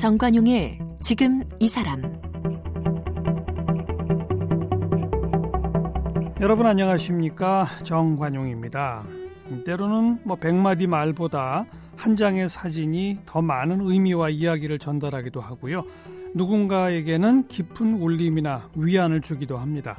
정관용의 지금 이 사람 여러분 안녕하십니까 정관용입니다. 때로는 뭐 백마디 말보다 한 장의 사진이 더 많은 의미와 이야기를 전달하기도 하고요. 누군가에게는 깊은 울림이나 위안을 주기도 합니다.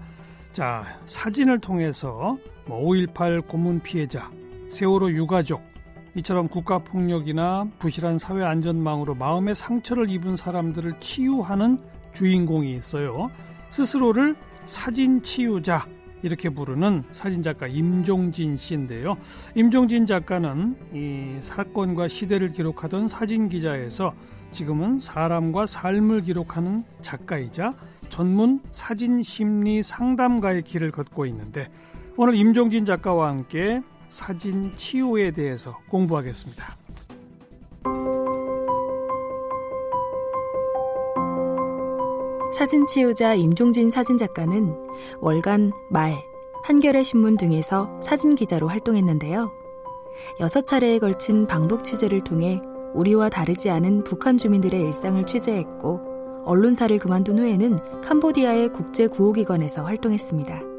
자, 사진을 통해서 뭐5.18 고문 피해자, 세월호 유가족, 이처럼 국가폭력이나 부실한 사회 안전망으로 마음의 상처를 입은 사람들을 치유하는 주인공이 있어요. 스스로를 사진 치유자, 이렇게 부르는 사진작가 임종진 씨인데요. 임종진 작가는 이 사건과 시대를 기록하던 사진 기자에서 지금은 사람과 삶을 기록하는 작가이자 전문 사진 심리 상담가의 길을 걷고 있는데 오늘 임종진 작가와 함께 사진 치유에 대해서 공부하겠습니다. 사진 치유자 임종진 사진작가는 월간 말, 한겨레 신문 등에서 사진 기자로 활동했는데요. 여섯 차례에 걸친 방북 취재를 통해 우리와 다르지 않은 북한 주민들의 일상을 취재했고 언론사를 그만둔 후에는 캄보디아의 국제 구호기관에서 활동했습니다.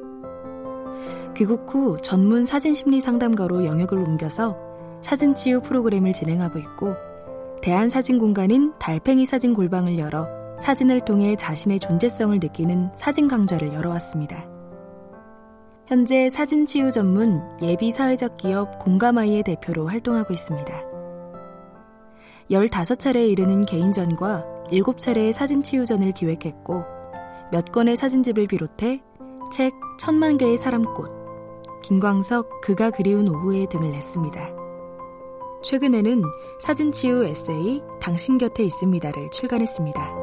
귀국 후 전문 사진 심리 상담가로 영역을 옮겨서 사진 치유 프로그램을 진행하고 있고 대한 사진 공간인 달팽이 사진 골방을 열어 사진을 통해 자신의 존재성을 느끼는 사진 강좌를 열어왔습니다. 현재 사진 치유 전문 예비 사회적 기업 공감아이의 대표로 활동하고 있습니다. 15차례에 이르는 개인전과 7차례의 사진 치유전을 기획했고 몇 권의 사진집을 비롯해 책 천만 개의 사람꽃, 김광석 그가 그리운 오후에 등을 냈습니다. 최근에는 사진 치유 에세이 당신 곁에 있습니다를 출간했습니다.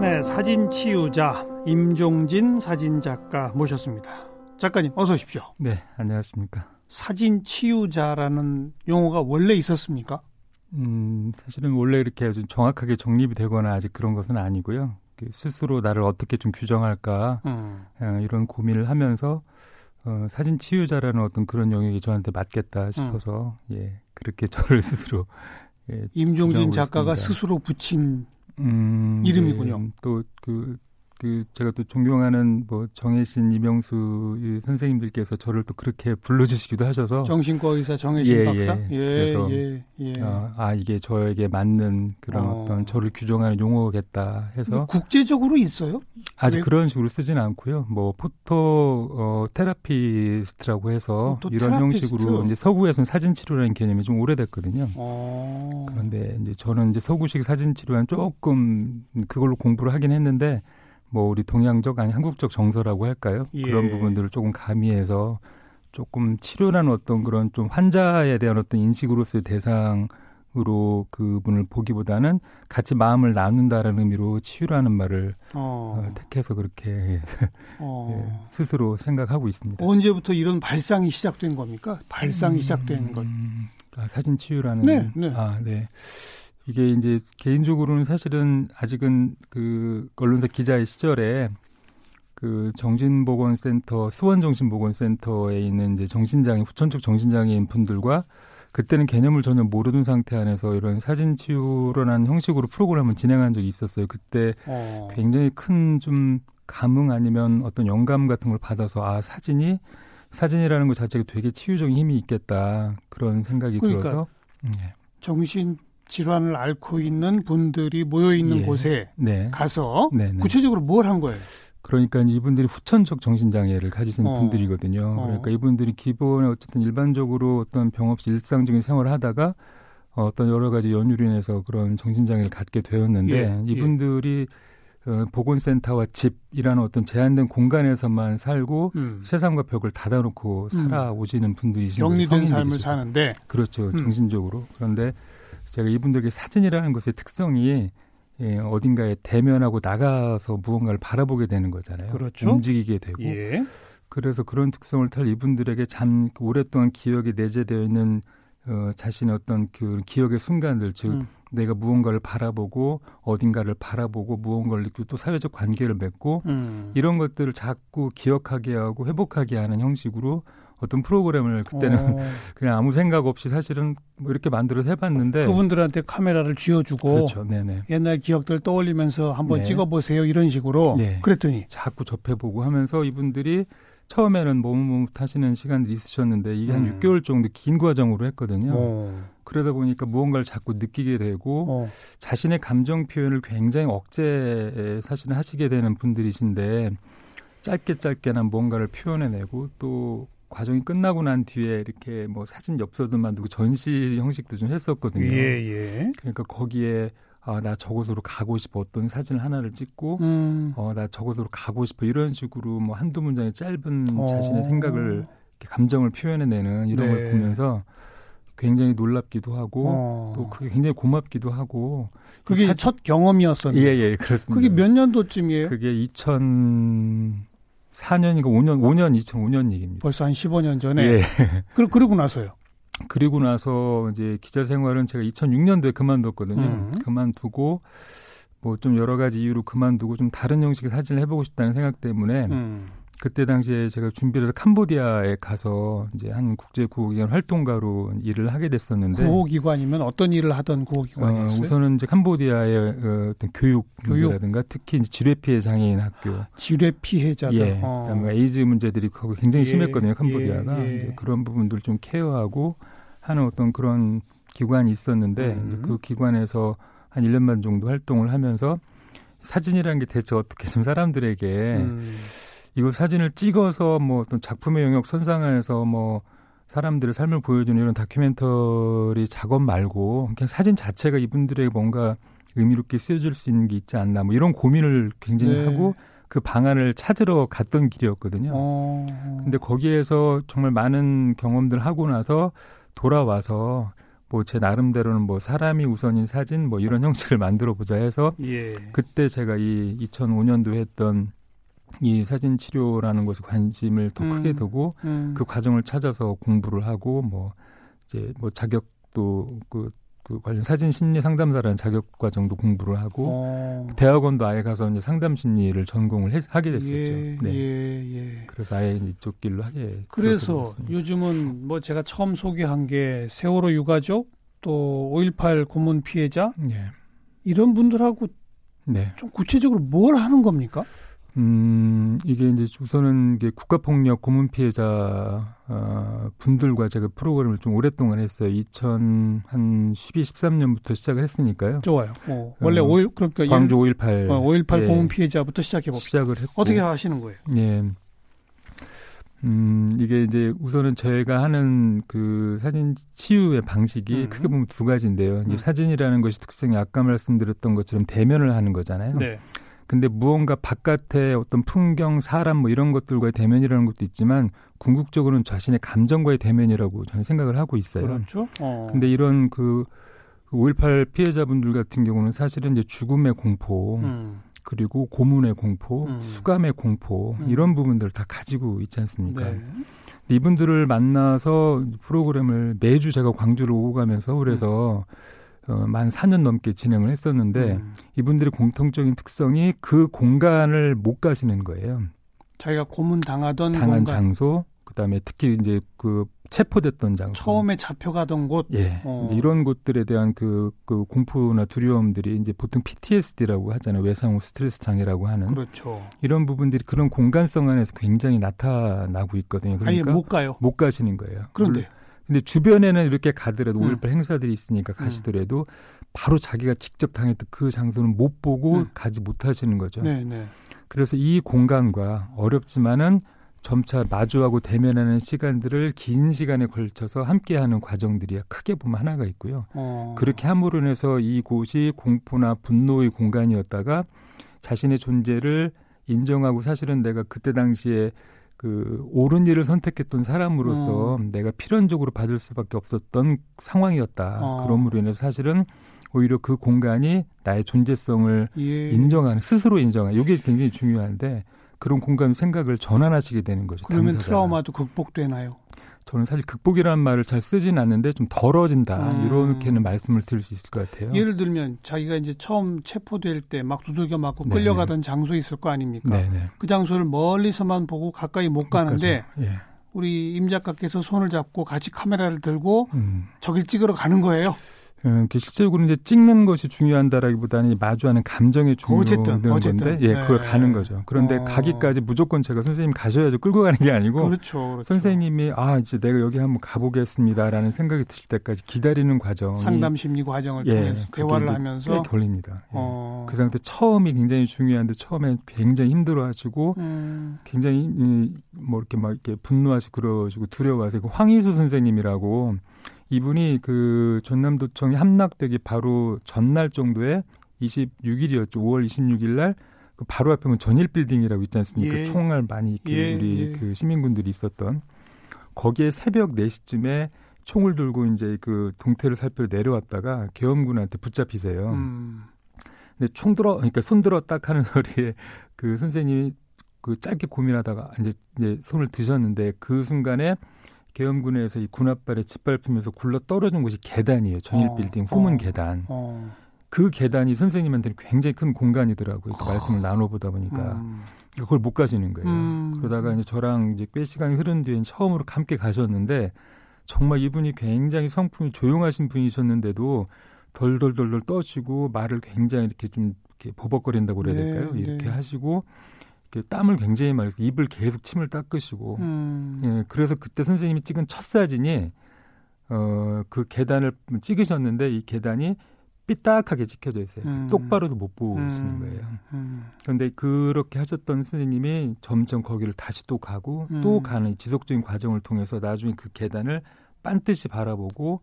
네, 사진 치유자 임종진 사진 작가 모셨습니다. 작가님 어서 오십시오. 네, 안녕하십니까. 사진 치유자라는 용어가 원래 있었습니까? 음, 사실은 원래 이렇게 좀 정확하게 정립이 되거나 아직 그런 것은 아니고요. 그 스스로 나를 어떻게 좀 규정할까 음. 어, 이런 고민을 하면서 어, 사진 치유자라는 어떤 그런 영역이 저한테 맞겠다 싶어서 음. 예 그렇게 저를 스스로 예, 임종진 작가가 있습니다. 스스로 붙인 음, 이름이군요. 네, 또그 그 제가 또 존경하는 뭐 정혜신 이명수 선생님들께서 저를 또 그렇게 불러주시기도 하셔서 정신과 의사 정혜신 예, 박사 예, 예, 그래서 예, 예. 어, 아 이게 저에게 맞는 그런 어. 떤 저를 규정하는 용어겠다 해서 국제적으로 있어요? 아직 왜? 그런 식으로 쓰지는 않고요. 뭐 포토 어, 테라피스트라고 해서 포토 이런 테라피스트. 형식으로 이제 서구에서는 사진 치료라는 개념이 좀 오래됐거든요. 어. 그런데 이제 저는 이제 서구식 사진 치료는 조금 그걸로 공부를 하긴 했는데. 뭐 우리 동양적 아니 한국적 정서라고 할까요? 예. 그런 부분들을 조금 가미해서 조금 치료라는 어떤 그런 좀 환자에 대한 어떤 인식으로서의 대상으로 그분을 보기보다는 같이 마음을 나눈다라는 의미로 치유라는 말을 어. 어, 택해서 그렇게 어. 예, 스스로 생각하고 있습니다. 언제부터 이런 발상이 시작된 겁니까? 발상이 음, 시작된 것. 아, 사진 치유라는. 네, 네. 아, 네. 이게 이제 개인적으로는 사실은 아직은 그 언론사 기자의 시절에 그 정신보건센터 수원 정신보건센터에 있는 이제 정신장애 후천적 정신장애인 분들과 그때는 개념을 전혀 모르는 상태 안에서 이런 사진 치유라는 형식으로 프로그램을 진행한 적이 있었어요. 그때 어. 굉장히 큰 좀 감흥 아니면 어떤 영감 같은 걸 받아서 아 사진이 사진이라는 것 자체가 되게 치유적인 힘이 있겠다 그런 생각이 그러니까 들어서 네. 정신 질환을 앓고 있는 분들이 모여 있는 예. 곳에 네. 가서 네네. 네. 구체적으로 뭘 한 거예요? 그러니까 이분들이 후천적 정신장애를 가지신 어. 분들이거든요. 어. 그러니까 이분들이 기본에 어쨌든 일반적으로 어떤 병 없이 일상적인 생활을 하다가 어떤 여러 가지 연유로 인해서 그런 정신장애를 갖게 되었는데 예. 예. 이분들이 예. 어, 보건센터와 집이라는 어떤 제한된 공간에서만 살고 음. 세상과 벽을 닫아놓고 음. 살아오시는 분들이신 격리된 삶을 사는데 그렇죠 음. 정신적으로 그런데 제가 이분들에게 사진이라는 것의 특성이 예, 어딘가에 대면하고 나가서 무언가를 바라보게 되는 거잖아요. 그렇죠. 움직이게 되고. 예. 그래서 그런 특성을 탈 이분들에게 참 오랫동안 기억에 내재되어 있는 어, 자신의 어떤 그 기억의 순간들, 즉 음. 내가 무언가를 바라보고 어딘가를 바라보고 무언가를 느끼고 또 사회적 관계를 맺고 음. 이런 것들을 자꾸 기억하게 하고 회복하게 하는 형식으로 어떤 프로그램을 그때는 어. 그냥 아무 생각 없이 사실은 뭐 이렇게 만들어서 해봤는데 그분들한테 카메라를 쥐어주고 그렇죠. 네네. 옛날 기억들 떠올리면서 한번 네. 찍어보세요 이런 식으로 네. 그랬더니 자꾸 접해보고 하면서 이분들이 처음에는 몸몸 타시는 시간들이 있으셨는데 이게 음. 한 6개월 정도 긴 과정으로 했거든요. 어. 그러다 보니까 무언가를 자꾸 느끼게 되고 어. 자신의 감정 표현을 굉장히 억제 사실은 하시게 되는 분들이신데 짧게 짧게나 뭔가를 표현해내고 또 과정이 끝나고 난 뒤에 이렇게 뭐 사진 엽서도 만들고 전시 형식도 좀 했었거든요. 예, 예. 그러니까 거기에 아, 나 저곳으로 가고 싶어 어떤 사진 하나를 찍고 음. 어, 나 저곳으로 가고 싶어 이런 식으로 뭐 한두 문장의 짧은 어. 자신의 생각을 감정을 표현해내는 이런 네. 걸 보면서 굉장히 놀랍기도 하고 어. 또 그게 굉장히 고맙기도 하고 그게 사진... 첫 경험이었었는데 예예 예, 그렇습니다. 그게 몇 년도쯤이에요? 그게 2004년이고 5년 5년 2005년 얘기입니다. 벌써 한 15년 전에. 예. 그 그러고 나서요. 그리고 나서 이제 기자 생활은 제가 2006년도에 그만뒀거든요. 음. 그만두고 뭐 좀 여러 가지 이유로 그만두고 좀 다른 형식의 사진을 해보고 싶다는 생각 때문에 음. 그때 당시에 제가 준비를 해서 캄보디아에 가서 이제 한 국제 구호기관 활동가로 일을 하게 됐었는데 구호기관이면 어떤 일을 하던 구호기관이었어요? 어, 우선은 이제 캄보디아의 어, 어떤 교육, 교육 문제라든가 특히 이제 지뢰 피해 장애인 학교, 지뢰 피해자들, 예, 어. 그다음에 에이즈 문제들이 거기 굉장히 예, 심했거든요 캄보디아가 예, 예. 그런 부분들 좀 케어하고 하는 어떤 그런 기관이 있었는데 음. 그 기관에서 한 1년 반 정도 활동을 하면서 사진이라는 게 대체 어떻게 좀 사람들에게 음. 이거 사진을 찍어서 뭐 어떤 작품의 영역 손상해서 뭐 사람들의 삶을 보여주는 이런 다큐멘터리 작업 말고 그냥 사진 자체가 이분들에게 뭔가 의미롭게 쓰여질 수 있는 게 있지 않나 뭐 이런 고민을 굉장히 네. 하고 그 방안을 찾으러 갔던 길이었거든요. 어. 근데 거기에서 정말 많은 경험들 하고 나서 돌아와서 뭐 제 나름대로는 뭐 사람이 우선인 사진 뭐 이런 형식을 만들어 보자 해서 예. 그때 제가 이 2005년도에 했던 이 사진 치료라는 것에 관심을 더 크게 음, 두고 음. 그 과정을 찾아서 공부를 하고 뭐 이제 뭐 자격도 그, 그 관련 사진 심리 상담사라는 자격 과정도 공부를 하고 어. 대학원도 아예 가서 이제 상담 심리를 전공을 해, 하게 됐었죠. 예, 네. 예, 예. 그래서 아예 이쪽 길로 하게. 그래서 요즘은 뭐 제가 처음 소개한 게 세월호 유가족 또 5.18 고문 피해자 예. 이런 분들하고 네. 좀 구체적으로 뭘 하는 겁니까? 음, 이게 이제 우선은 이게 국가폭력 고문 피해자 어, 분들과 제가 프로그램을 좀 오랫동안 했어요. 2000한 12, 13년부터 시작을 했으니까요. 좋아요. 어, 원래 어, 5 그러니까 광주 5.18 어, 5.18 예, 고문 피해자부터 시작해 봅시다. 시작을 했고 어떻게 하시는 거예요? 예. 음, 이게 이제 우선은 저희가 하는 그 사진 치유의 방식이 음. 크게 보면 두 가지인데요. 음. 사진이라는 것이 특성이 아까 말씀드렸던 것처럼 대면을 하는 거잖아요. 네. 근데 무언가 바깥의 어떤 풍경, 사람 뭐 이런 것들과의 대면이라는 것도 있지만 궁극적으로는 자신의 감정과의 대면이라고 저는 생각을 하고 있어요. 그렇죠. 어. 근데 이런 그 5.18 피해자분들 같은 경우는 사실은 이제 죽음의 공포, 음. 그리고 고문의 공포, 음. 수감의 공포 음. 이런 부분들을 다 가지고 있지 않습니까? 네. 이분들을 만나서 프로그램을 매주 제가 광주를 오고 가면서 그래서 음. 어, 만 4년 넘게 진행을 했었는데 음. 이분들의 공통적인 특성이 그 공간을 못 가시는 거예요. 자기가 고문 당하던 당한 공간. 장소, 그다음에 특히 이제 그 체포됐던 장소, 처음에 잡혀가던 곳, 예, 어. 이런 곳들에 대한 그, 그 공포나 두려움들이 이제 보통 PTSD라고 하잖아요. 외상후 스트레스 장애라고 하는. 그렇죠. 이런 부분들이 그런 공간성 안에서 굉장히 나타나고 있거든요. 그러니까 아예 못 가요. 못 가시는 거예요. 그런데 근데 주변에는 이렇게 가더라도 음. 5.18 행사들이 있으니까 음. 가시더라도 음. 바로 자기가 직접 당했던 그 장소는 못 보고 음. 가지 못하시는 거죠. 네, 네. 그래서 이 공간과 어렵지만은 점차 마주하고 대면하는 시간들을 긴 시간에 걸쳐서 함께하는 과정들이 크게 보면 하나가 있고요. 어. 그렇게 함으로 인해서 이곳이 공포나 분노의 공간이었다가 자신의 존재를 인정하고 사실은 내가 그때 당시에 그 옳은 일을 선택했던 사람으로서 어. 내가 필연적으로 받을 수밖에 없었던 상황이었다. 어. 그럼으로 인해서 사실은 오히려 그 공간이 나의 존재성을 예. 인정하는 스스로 인정하는 이게 굉장히 중요한데 그런 공간 생각을 전환하시게 되는 거죠. 그러면 당사자가. 트라우마도 극복되나요? 저는 사실 극복이라는 말을 잘 쓰진 않는데 좀 덜어진다 음. 이렇게는 말씀을 드릴 수 있을 것 같아요. 예를 들면 자기가 이제 처음 체포될 때 막 두들겨 맞고 네네. 끌려가던 장소 있을 거 아닙니까? 네네. 그 장소를 멀리서만 보고 가까이 못 가는데 예. 우리 임 작가께서 손을 잡고 같이 카메라를 들고 음. 저길 찍으러 가는 거예요. 음, 실제적으로 이제 찍는 것이 중요한다라기보다는 마주하는 감정이 중요한. 건데, 예, 네. 그걸 가는 거죠. 그런데 어. 가기까지 무조건 제가 선생님 가셔야죠 끌고 가는 게 아니고, 그렇죠, 그렇죠. 선생님이 아 이제 내가 여기 한번 가보겠습니다라는 생각이 드실 때까지 기다리는 과정, 상담 심리 과정을 예, 통해서 대화를 하면서 꽤 걸립니다. 예. 어. 그 상태 처음이 굉장히 중요한데 처음에 굉장히 힘들어하시고, 음. 굉장히 뭐 이렇게 막 이렇게 분노하시고 그러시고 두려워하시고 황희수 선생님이라고. 이분이 그 전남도청이 함락되기 바로 전날 정도에 26일이었죠. 5월 26일 날 그 바로 앞에 면 전일 빌딩이라고 있지 않습니까? 예. 총알 많이 이렇게 예. 우리 예. 그 시민군들이 있었던 거기에 새벽 4시쯤에 총을 들고 이제 그 동태를 살펴 내려왔다가 계엄군한테 붙잡히세요. 음. 근데 총 들어 그러니까 손 들어 딱 하는 소리에 그 선생님이 그 짧게 고민하다가 이제 이제 손을 드셨는데 그 순간에 계엄군에서 이 군합발에 짓밟히면서 굴러 떨어진 곳이 계단이에요. 전일 어, 빌딩 후문 어, 계단. 어. 그 계단이 선생님한테는 굉장히 큰 공간이더라고요. 그 말씀을 나눠보다 보니까 음. 그걸 못 가시는 거예요. 음. 그러다가 이제 저랑 이제 꽤 시간이 흐른 뒤엔 처음으로 함께 가셨는데 정말 이분이 굉장히 성품이 조용하신 분이셨는데도 덜덜덜덜 떠시고 말을 굉장히 이렇게 좀 이렇게 버벅거린다고 그래야 네, 될까요? 네, 이렇게 네. 하시고 땀을 굉장히 많이 입을 계속 침을 닦으시고 음. 예, 그래서 그때 선생님이 찍은 첫 사진이 어, 그 계단을 찍으셨는데 이 계단이 삐딱하게 찍혀져 있어요. 음. 똑바로도 못 보시는 음. 거예요. 음. 그런데 그렇게 하셨던 선생님이 점점 거기를 다시 또 가고 음. 또 가는 지속적인 과정을 통해서 나중에 그 계단을 빤듯이 바라보고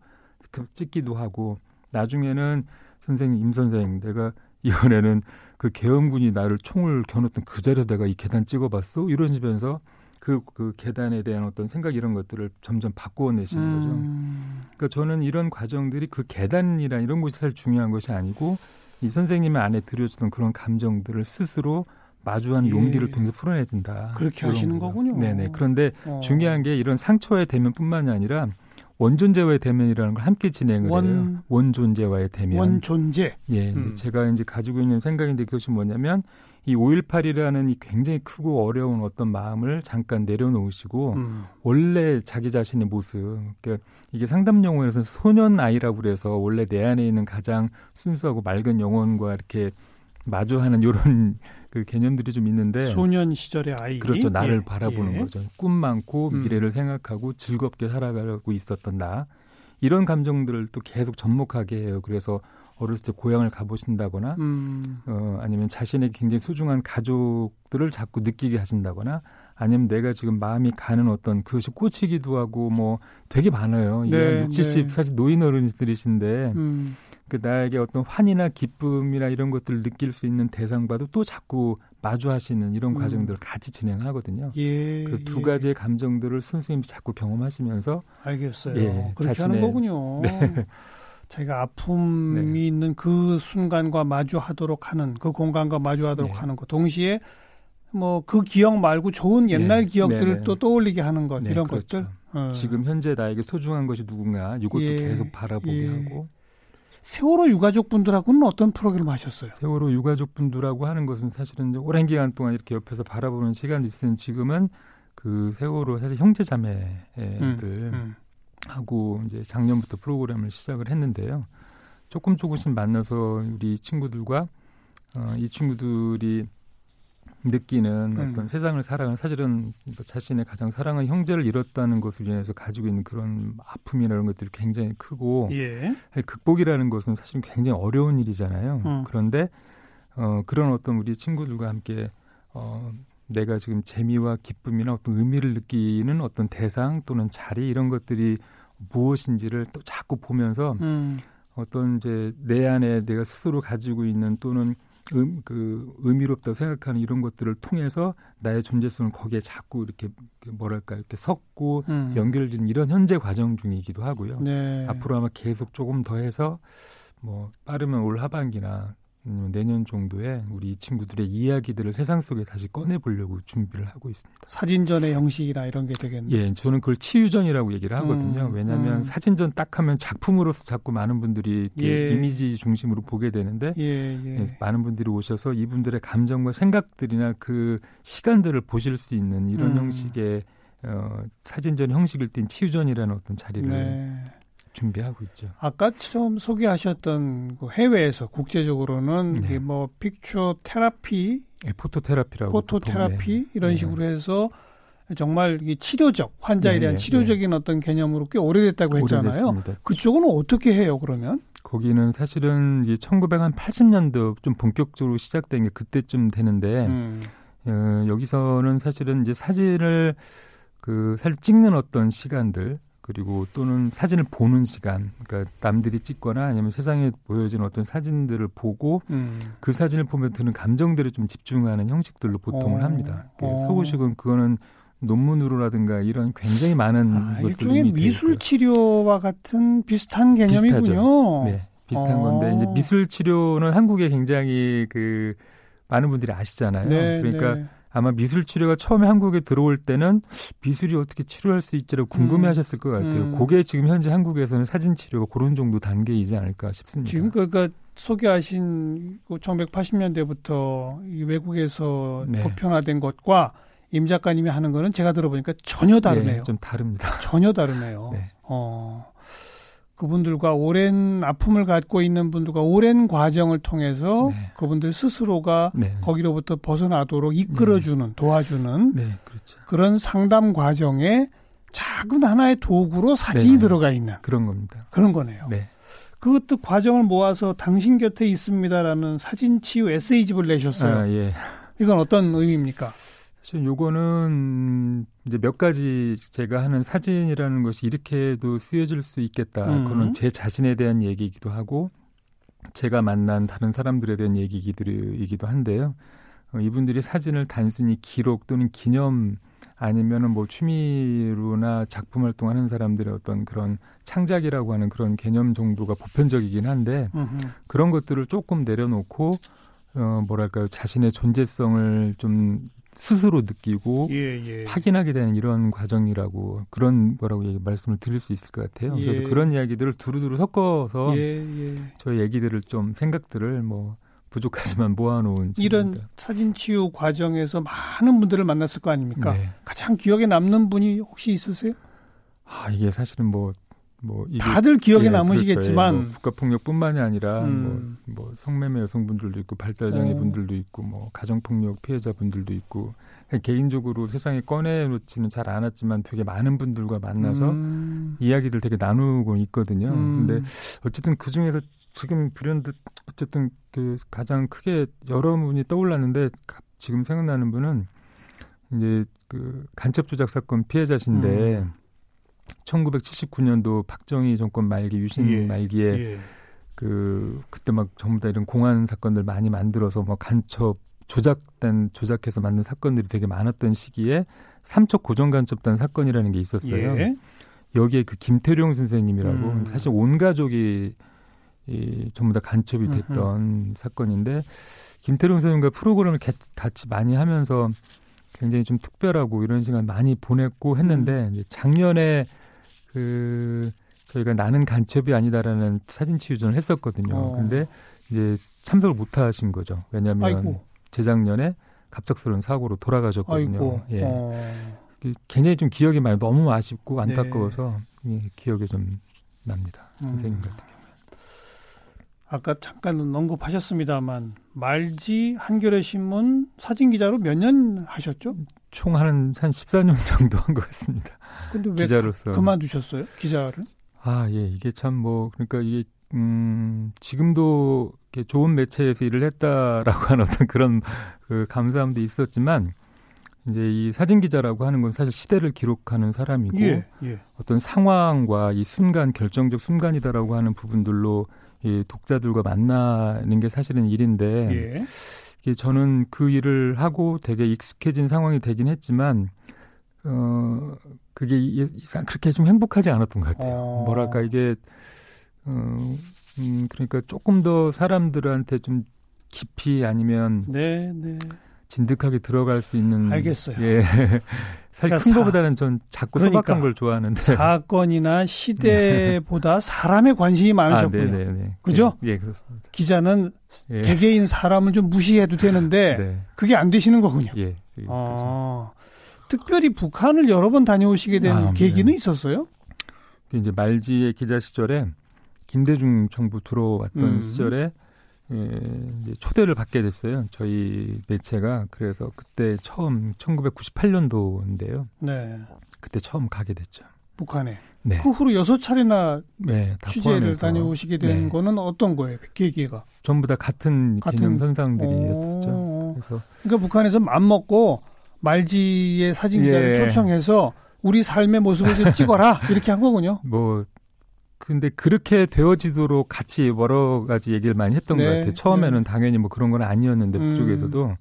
그 찍기도 하고 나중에는 선생님 임 선생 내가 이번에는 그 계엄군이 나를 총을 겨눴던 그 자리에 내가 이 계단 찍어봤어 이러시면서 그, 그 계단에 대한 어떤 생각 이런 것들을 점점 바꾸어 내시는 음. 거죠. 그러니까 저는 이런 과정들이 그 계단이나 이런 것이 사실 중요한 것이 아니고 이 선생님의 안에 들여주던 그런 감정들을 스스로 마주하는 예. 용기를 통해서 풀어내준다. 그렇게 하시는 거. 군요 네네. 그런데 어. 중요한 게 이런 상처의 대면뿐만이 아니라 원존재와의 대면이라는 걸 함께 진행을 원, 해요. 원존재와의 대면. 원존재. 예, 음. 제가 이제 가지고 있는 생각인데 그것이 뭐냐면 이 5.18이라는 이 굉장히 크고 어려운 어떤 마음을 잠깐 내려놓으시고 음. 원래 자기 자신의 모습, 그러니까 이게 상담 용어에서 소년 아이라고 그래서 원래 내 안에 있는 가장 순수하고 맑은 영혼과 이렇게 마주하는 이런 그 개념들이 좀 있는데 소년 시절의 아이 그렇죠 나를 예. 바라보는 예. 거죠 꿈 많고 음. 미래를 생각하고 즐겁게 살아가고 있었던 나 이런 감정들을 또 계속 접목하게 해요 그래서 어렸을 때 고향을 가보신다거나 음. 어, 아니면 자신의 굉장히 소중한 가족들을 자꾸 느끼게 하신다거나 아니면 내가 지금 마음이 가는 어떤 그것이 꽂히기도 하고 뭐 되게 많아요. 네, 60, 70 네. 사실 노인 어른들이신데 음. 그 나에게 어떤 환희나 기쁨이나 이런 것들을 느낄 수 있는 대상과도 또 자꾸 마주하시는 이런 음. 과정들을 같이 진행하거든요. 예, 그두 예. 가지의 감정들을 선생님이 자꾸 경험하시면서 알겠어요. 예, 그렇게 자신의, 하는 거군요. 네. 자기가 아픔이 네. 있는 그 순간과 마주하도록 하는 그 공간과 마주하도록 네. 하는 것 동시에 뭐 그 기억 말고 좋은 옛날 네. 기억들을 네, 네. 또 떠올리게 하는 것 이런 그렇죠. 것들 어. 지금 현재 나에게 소중한 것이 누군가 이것도 예. 계속 바라보게 예. 하고 세월호 유가족 분들하고는 어떤 프로그램 하셨어요? 세월호 유가족 분들하고 하는 것은 사실은 오랜 기간 동안 이렇게 옆에서 바라보는 시간이 있으니 지금은 그 세월호 사실 형제 자매들 음, 음. 하고 이제 작년부터 프로그램을 시작을 했는데요. 조금 조금씩 만나서 우리 친구들과 어, 이 친구들이 느끼는 음. 어떤 세상을 살아가는 사실은 뭐 자신의 가장 사랑하는 형제를 잃었다는 것을 인해서 가지고 있는 그런 아픔이나 이런 것들이 굉장히 크고 예. 극복이라는 것은 사실 굉장히 어려운 일이잖아요. 음. 그런데 어, 그런 어떤 우리 친구들과 함께 어, 내가 지금 재미와 기쁨이나 어떤 의미를 느끼는 어떤 대상 또는 자리 이런 것들이 무엇인지를 또 자꾸 보면서 음. 어떤 이제 내 안에 내가 스스로 가지고 있는 또는 음, 그 의미롭다고 생각하는 이런 것들을 통해서 나의 존재성을 거기에 자꾸 이렇게 그 뭐랄까 이렇게 섞고 음. 연결되는 이런 현재 과정 중이기도 하고요. 네. 앞으로 아마 계속 조금 더 해서 뭐 빠르면 올 하반기나 내년 정도에 우리 이 친구들의 이야기들을 세상 속에 다시 꺼내 보려고 준비를 하고 있습니다. 사진전의 형식이나 이런 게 되겠네요. 예, 저는 그걸 치유전이라고 얘기를 하거든요. 음, 왜냐하면 음. 사진전 딱 하면 작품으로서 자꾸 많은 분들이 예. 이미지 중심으로 보게 되는데 예, 예. 예, 많은 분들이 오셔서 이분들의 감정과 생각들이나 그 시간들을 보실 수 있는 이런 음. 형식의 어, 사진전 형식을 띈 치유전이라는 어떤 자리를 네. 준비하고 있죠. 아까 처음 소개하셨던 그 해외에서 국제적으로는 네. 뭐 픽처 테라피, 네, 포토 테라피라고 포토 테라피 네. 이런 네. 식으로 해서 정말 이 치료적 환자에 대한 네, 네, 치료적인 어떤 개념으로 꽤 오래됐다고 했잖아요. 오래됐습니다. 그쪽은 어떻게 해요, 그러면? 거기는 사실은 이 1980년도 좀 본격적으로 시작된 게 그때쯤 되는데 음. 어, 여기서는 사실은 이제 사진을 그 사진 찍는 어떤 시간들 그리고 또는 사진을 보는 시간, 그러니까 남들이 찍거나 아니면 세상에 보여진 어떤 사진들을 보고 음. 그 사진을 보면 드는 감정들을 좀 집중하는 형식들로 보통을 어. 합니다. 어. 서구식은 그거는 논문으로라든가 이런 굉장히 많은 아, 일종의 미술 치료와 같은 비슷한 개념이군요. 비슷하죠. 네, 비슷한 어. 건데 이제 미술 치료는 한국에 굉장히 그 많은 분들이 아시잖아요. 네, 그러니까 네. 아마 미술 치료가 처음에 한국에 들어올 때는 미술이 어떻게 치료할 수 있지라고 궁금해 음. 하셨을 것 같아요. 음. 그게 지금 현재 한국에서는 사진 치료가 그런 정도 단계이지 않을까 싶습니다. 지금 그러니까 소개하신 1980년대부터 그 외국에서 네. 보편화된 것과 임 작가님이 하는 거는 제가 들어보니까 전혀 다르네요. 네, 좀 다릅니다. 전혀 다르네요. 네. 어. 그분들과 오랜 아픔을 갖고 있는 분들과 오랜 과정을 통해서 네. 그분들 스스로가 네. 거기로부터 벗어나도록 이끌어주는 네. 도와주는 네, 그렇죠. 그런 상담 과정에 작은 하나의 도구로 사진이 네. 들어가 있는 그런 겁니다. 그런 거네요. 네. 그것도 과정을 모아서 당신 곁에 있습니다라는 사진 치유 에세이집을 내셨어요. 아, 예. 이건 어떤 의미입니까? 사실 요거는 이제 몇 가지 제가 하는 사진이라는 것이 이렇게도 쓰여질 수 있겠다. 음. 그거는 제 자신에 대한 얘기이기도 하고 제가 만난 다른 사람들에 대한 얘기이기도 한데요. 어, 이분들이 사진을 단순히 기록 또는 기념 아니면은 뭐 취미로나 작품 활동하는 사람들의 어떤 그런 창작이라고 하는 그런 개념 정도가 보편적이긴 한데 음흠. 그런 것들을 조금 내려놓고 어 뭐랄까요 자신의 존재성을 좀 스스로 느끼고 예, 예. 확인하게 되는 이런 과정이라고 그런 거라고 말씀을 드릴 수 있을 것 같아요. 예. 그래서 그런 이야기들을 두루두루 섞어서 예, 예. 저희 얘기들을 좀 생각들을 뭐 부족하지만 모아놓은 이런 집입니다. 사진 치유 과정에서 많은 분들을 만났을 거 아닙니까? 네. 가장 기억에 남는 분이 혹시 있으세요? 아 이게 사실은 뭐 뭐 다들 기억에 예, 남으시겠지만 그렇죠. 예, 뭐 국가폭력뿐만이 아니라 음. 뭐, 뭐 성매매 여성분들도 있고 발달장애 어. 분들도 있고 뭐 가정폭력 피해자분들도 있고 개인적으로 세상에 꺼내놓지는 잘 않았지만 되게 많은 분들과 만나서 음. 이야기를 되게 나누고 있거든요. 음. 근데 어쨌든 그 중에서 지금 불현듯 어쨌든 그 가장 크게 여러 분이 떠올랐는데 지금 생각나는 분은 이제 그 간첩 조작 사건 피해자신데. 음. 1979년도 박정희 정권 말기 유신 예. 말기에 예. 그 그때 막 전부 다 이런 공안 사건들 많이 만들어서 뭐 간첩 조작된 조작해서 만든 사건들이 되게 많았던 시기에 삼척 고정 간첩단 사건이라는 게 있었어요. 예. 여기에 그 김태룡 선생님이라고 음. 사실 온 가족이 이 전부 다 간첩이 됐던 음흠. 사건인데 김태룡 선생님과 프로그램을 개, 같이 많이 하면서 굉장히 좀 특별하고 이런 시간 많이 보냈고 했는데 음. 이제 작년에 그 저희가 나는 간첩이 아니다라는 사진 치유전을 했었거든요. 어. 근데 이제 참석을 못 하신 거죠. 왜냐하면 아이고. 재작년에 갑작스러운 사고로 돌아가셨거든요. 아이고. 예. 어. 그 굉장히 좀 기억이 많이 너무 아쉽고 안타까워서 네. 예, 기억에 좀 납니다. 음. 선생님 같은 경우. 아까 잠깐 언급하셨습니다만 말지 한겨레 신문 사진 기자로 몇 년 하셨죠? 총 한한 14년 정도 한 것 같습니다. 근데 왜 기자로서 그, 그만두셨어요? 기자를? 아, 예. 이게 참 뭐 그러니까 이게 음, 지금도 이렇게 좋은 매체에서 일을 했다라고 하는 어떤 그런 그 감사함도 있었지만 이제 이 사진 기자라고 하는 건 사실 시대를 기록하는 사람이고 예, 예. 어떤 상황과 이 순간 결정적 순간이다라고 하는 부분들로 이 독자들과 만나는 게 사실은 일인데 예. 이게 저는 그 일을 하고 되게 익숙해진 상황이 되긴 했지만 어 그게 이상 그렇게 좀 행복하지 않았던 것 같아요. 어. 뭐랄까 이게 어 음, 그러니까 조금 더 사람들한테 좀 깊이 아니면 네, 네. 진득하게 들어갈 수 있는 알겠어요. 예. 사실 그러니까 큰 거보다는 전 작고 그러니까 소박한 걸 좋아하는데 사건이나 시대보다 사람에 관심이 많으셨군요. 아. 네, 네. 그죠? 예, 그렇습니다. 기자는 예. 개개인 사람을 좀 무시해도 되는데 네. 그게 안 되시는 거군요. 예. 아, 특별히 북한을 여러 번 다녀오시게 된 아, 계기는 네. 있었어요? 이제 말지의 기자 시절에 김대중 정부 들어왔던 음. 시절에 예, 초대를 받게 됐어요. 저희 매체가 그래서 그때 처음 1998년도인데요. 네. 그때 처음 가게 됐죠. 북한에. 네. 그 후로 여섯 차례나 네, 취재를 다녀오시게 된 네. 거는 어떤 거예요? 계기가? 전부 다 같은, 같은... 개념 선상들이었죠. 그래서 그러니까 북한에서 맘 먹고 말지의 사진 기자를 예. 초청해서 우리 삶의 모습을 좀 찍어라 이렇게 한 거군요. 뭐 근데 그렇게 되어지도록 같이 여러 가지 얘기를 많이 했던 네, 것 같아요. 처음에는 네. 당연히 뭐 그런 건 아니었는데 음. 그쪽에서도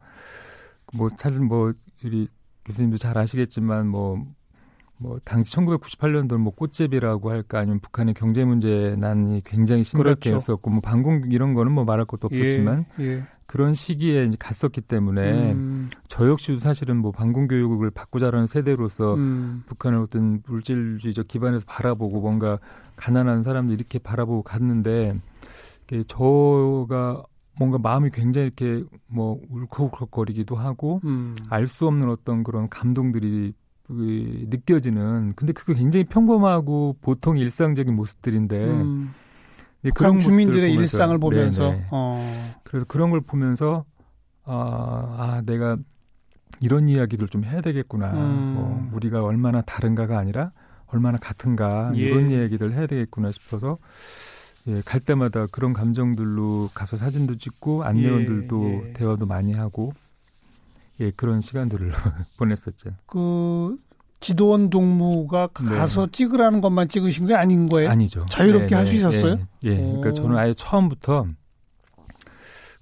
뭐 사실 뭐 우리 교수님도 잘 아시겠지만 뭐 뭐뭐 당시 1998년도 뭐 꽃제비라고 할까 아니면 북한의 경제 문제 난이 굉장히 심각했었고 그렇죠. 뭐 방공 이런 거는 뭐 말할 것도 없었지만 예, 예. 그런 시기에 이제 갔었기 때문에 음. 저 역시도 사실은 뭐 방공 교육을 받고 자라는 세대로서 음. 북한을 어떤 물질주의적 기반에서 바라보고 뭔가 가난한 사람들 이렇게 바라보고 갔는데 저가 뭔가 마음이 굉장히 이렇게 뭐 울컥울컥거리기도 하고 음. 알수 없는 어떤 그런 감동들이 느껴지는 근데 그게 굉장히 평범하고 보통 일상적인 모습들인데 음. 그런 주민들의 일상을 보면서 네, 네. 어. 그래서 그런 걸 보면서 아, 아 내가 이런 이야기를 좀 해야 되겠구나. 음. 뭐 우리가 얼마나 다른가가 아니라 얼마나 같은가 예. 이런 얘기를 해야 되겠구나 싶어서 예, 갈 때마다 그런 감정들로 가서 사진도 찍고 안내원들도 예, 예. 대화도 많이 하고 예, 그런 시간들을 보냈었죠. 그 지도원 동무가 네. 가서 네. 찍으라는 것만 찍으신 게 아닌 거예요? 아니죠. 자유롭게 네, 할수 네. 있었어요? 예, 예. 그러니까 저는 아예 처음부터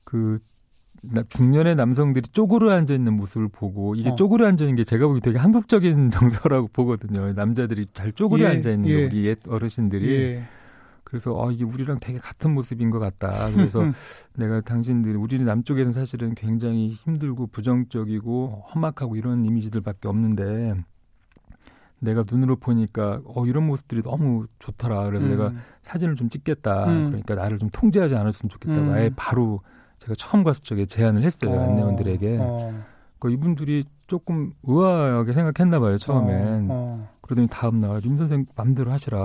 그 중년의 남성들이 쪼그려 앉아 있는 모습을 보고 이게 어. 쪼그려 앉아 있는 게 제가 보기 되게 한국적인 정서라고 보거든요. 남자들이 잘 쪼그려 예, 앉아 있는 예. 우리 옛 어르신들이. 예. 그래서 어 이게 우리랑 되게 같은 모습인 것 같다. 그래서 내가 당신들 우리 남쪽에는 사실은 굉장히 힘들고 부정적이고 험악하고 이런 이미지들밖에 없는데 내가 눈으로 보니까 어 이런 모습들이 너무 좋더라. 그래서 음. 내가 사진을 좀 찍겠다. 음. 그러니까 나를 좀 통제하지 않았으면 좋겠다고 음. 아예 바로 제가 처음 갔을 적에 제안을 했어요 어. 안내원들에게. 어. 그 이분들이 조금 의아하게 생각했나 봐요 처음엔. 어. 어. 그러더니 다음 날 임 선생 맘대로 하시라.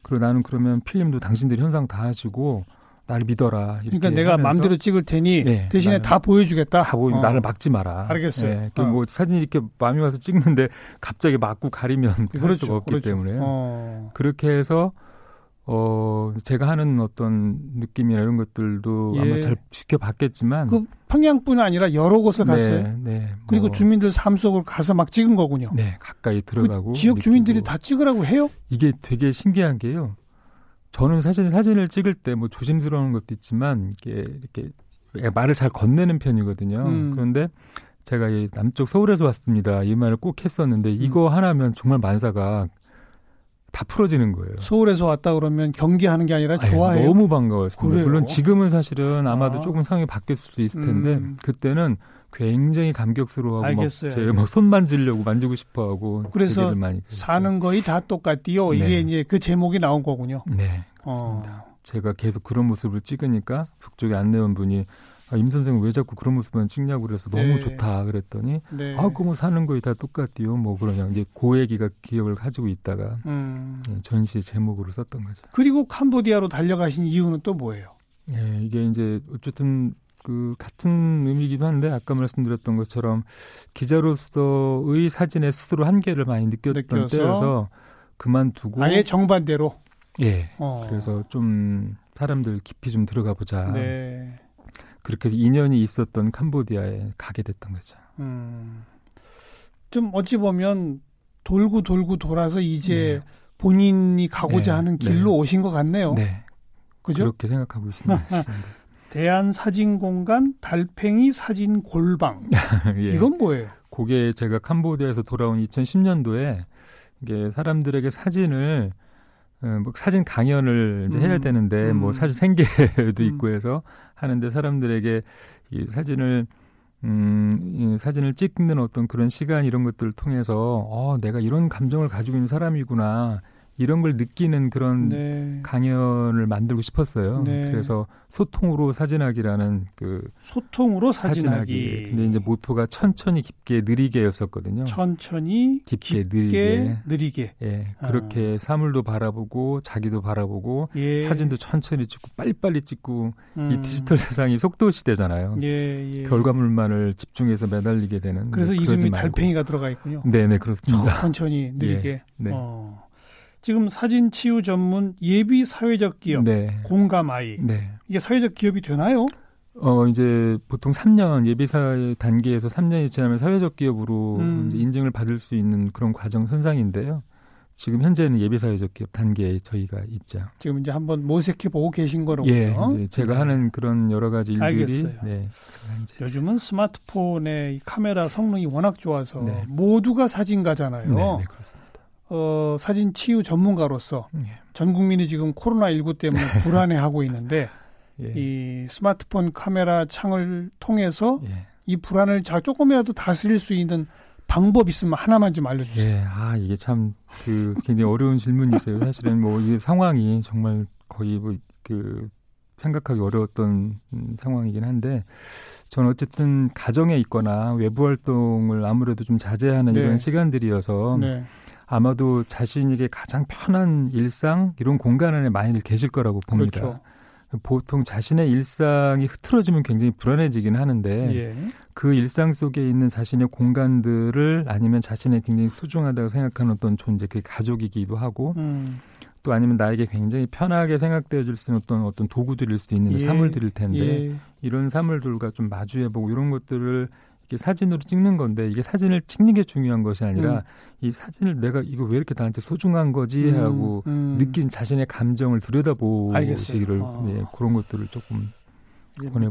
어. 그리고 나는 그러면 필름도 당신들이 현상 다 하시고 나를 믿어라. 그러니까 내가 마음대로 찍을 테니 네, 대신에 다 보여주겠다. 다 보여. 어. 나를 막지 마라. 알겠어요. 네, 어. 뭐 사진 이렇게 마음이 와서 찍는데 갑자기 막고 가리면 그렇죠, 할 수가 없기 그렇죠. 때문에 어. 그렇게 해서 어 제가 하는 어떤 느낌이나 이런 것들도 예. 아마 잘 지켜봤겠지만 그 평양뿐 아니라 여러 곳을 네, 갔어요. 네, 뭐. 그리고 주민들 삶 속을 가서 막 찍은 거군요. 네, 가까이 들어가고 그 지역 주민들이 다 찍으라고 해요? 이게 되게 신기한 게요. 저는 사실 사진을 찍을 때 뭐 조심스러운 것도 있지만 이게 이렇게 말을 잘 건네는 편이거든요. 음. 그런데 제가 이 남쪽 서울에서 왔습니다. 이 말을 꼭 했었는데 이거 음. 하나면 정말 만사가 다 풀어지는 거예요. 서울에서 왔다 그러면 경기하는 게 아니라 좋아해요. 너무 반가웠습니다. 물론 지금은 사실은 아마도 아. 조금 상황이 바뀔 수도 있을 텐데 음. 그때는 굉장히 감격스러워하고 막제막손 만지려고 만지고 싶어하고 그래서 많이 사는 거의 다 똑같디요. 네. 이게 이제 그 제목이 나온 거군요. 네. 어. 제가 계속 그런 모습을 찍으니까 북쪽의 안내원 분이 아, 임 선생은 왜 자꾸 그런 모습만 찍냐고 그래서 너무 네. 좋다 그랬더니 네. 아, 그뭐 사는 거이 다 똑같디요. 뭐 그러냐 이제 고 얘기가 기억을 가지고 있다가 음. 예, 전시 제목으로 썼던 거죠. 그리고 캄보디아로 달려가신 이유는 또 뭐예요? 예, 이게 이제 어쨌든 그 같은 의미이기도 한데 아까 말씀드렸던 것처럼 기자로서의 사진에 스스로 한계를 많이 느꼈던 느껴서 때여서 그만두고 아예 정반대로 예 어. 그래서 좀 사람들 깊이 좀 들어가 보자 네. 그렇게 해서 인연이 있었던 캄보디아에 가게 됐던 거죠. 음. 좀 어찌 보면 돌고 돌고 돌아서 이제 네. 본인이 가고자 네. 하는 길로 네. 오신 것 같네요. 네. 그죠? 그렇게 생각하고 있습니다. 대한 사진 공간 달팽이 사진 골방. 예. 이건 뭐예요? 그게 제가 캄보디아에서 돌아온 2010년도에 이게 사람들에게 사진을 어, 뭐 사진 강연을 이제 해야 음, 되는데 음. 뭐 사진 생계도 있고 음. 해서 하는데 사람들에게 이 사진을 음, 이 사진을 찍는 어떤 그런 시간 이런 것들을 통해서 어, 내가 이런 감정을 가지고 있는 사람이구나. 이런 걸 느끼는 그런 네. 강연을 만들고 싶었어요. 네. 그래서 소통으로 사진하기라는 그 소통으로 사진하기. 사진하기. 근데 이제 모토가 천천히 깊게 느리게였었거든요. 천천히 깊게, 깊게 느리게. 느리게. 예. 그렇게 아. 사물도 바라보고 자기도 바라보고 예. 사진도 천천히 찍고 빨리빨리 찍고 음. 이 디지털 세상이 속도 시대잖아요. 예, 예. 결과물만을 집중해서 매달리게 되는. 그래서 이름이 달팽이가 들어가 있군요. 네, 네, 그렇습니다. 천천히 느리게. 예. 네. 어. 지금 사진 치유 전문 예비 사회적 기업 네. 공감 아이 네. 이게 사회적 기업이 되나요? 어 이제 보통 3년 예비 사회 단계에서 3년이 지나면 사회적 기업으로 음. 인증을 받을 수 있는 그런 과정 선상인데요. 지금 현재는 예비 사회적 기업 단계에 저희가 있죠. 지금 이제 한번 모색해 보고 계신 거로군요. 예, 이제 제가 네. 하는 그런 여러 가지 일들이 알겠어요. 네, 요즘은 스마트폰의 카메라 성능이 워낙 좋아서 네. 모두가 사진가잖아요. 네, 네 그렇습니다. 어, 사진 치유 전문가로서 예. 전 국민이 지금 코로나19 때문에 불안해하고 있는데 예. 이 스마트폰 카메라 창을 통해서 예. 이 불안을 자 조금이라도 다스릴 수 있는 방법 있으면 하나만 좀 알려주세요. 예, 아 이게 참 그 굉장히 어려운 질문이세요. 사실은 뭐 이 상황이 정말 거의 뭐 그 생각하기 어려웠던 상황이긴 한데 저는 어쨌든 가정에 있거나 외부 활동을 아무래도 좀 자제하는 네. 이런 시간들이어서 네. 아마도 자신에게 가장 편한 일상 이런 공간 안에 많이들 계실 거라고 봅니다. 그렇죠. 보통 자신의 일상이 흐트러지면 굉장히 불안해지긴 하는데 예. 그 일상 속에 있는 자신의 공간들을 아니면 자신의 굉장히 소중하다고 생각하는 어떤 존재, 그게 가족이기도 하고 음. 또 아니면 나에게 굉장히 편하게 생각되어 줄 수 있는 어떤 어떤 도구들일 수도 있는 예. 사물들일 텐데 예. 이런 사물들과 좀 마주해보고 이런 것들을 사진으로 찍는 건데 이게 사진을 찍는 게 중요한 것이 아니라 음. 이 사진을 내가 이거 왜 이렇게 나한테 소중한 거지 음, 하고 음. 느낀 자신의 감정을 들여다보기를 아. 네, 그런 것들을 조금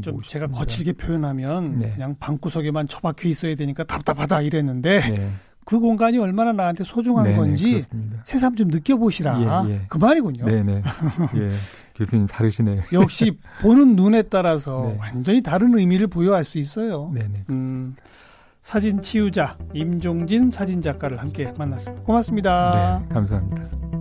좀 제가 거칠게 표현하면 네. 그냥 방구석에만 처박혀 있어야 되니까 답답하다 이랬는데 네. 그 공간이 얼마나 나한테 소중한 네네, 건지 그렇습니다. 새삼 좀 느껴보시라 예, 예. 그 말이군요. 네네. 예. 교수님 다르시네요. 역시 보는 눈에 따라서 네. 완전히 다른 의미를 부여할 수 있어요. 네네. 음, 사진 치유자 임종진 사진 작가를 함께 만났습니다. 고맙습니다. 네, 감사합니다.